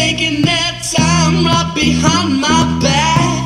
taking their time right behind my back.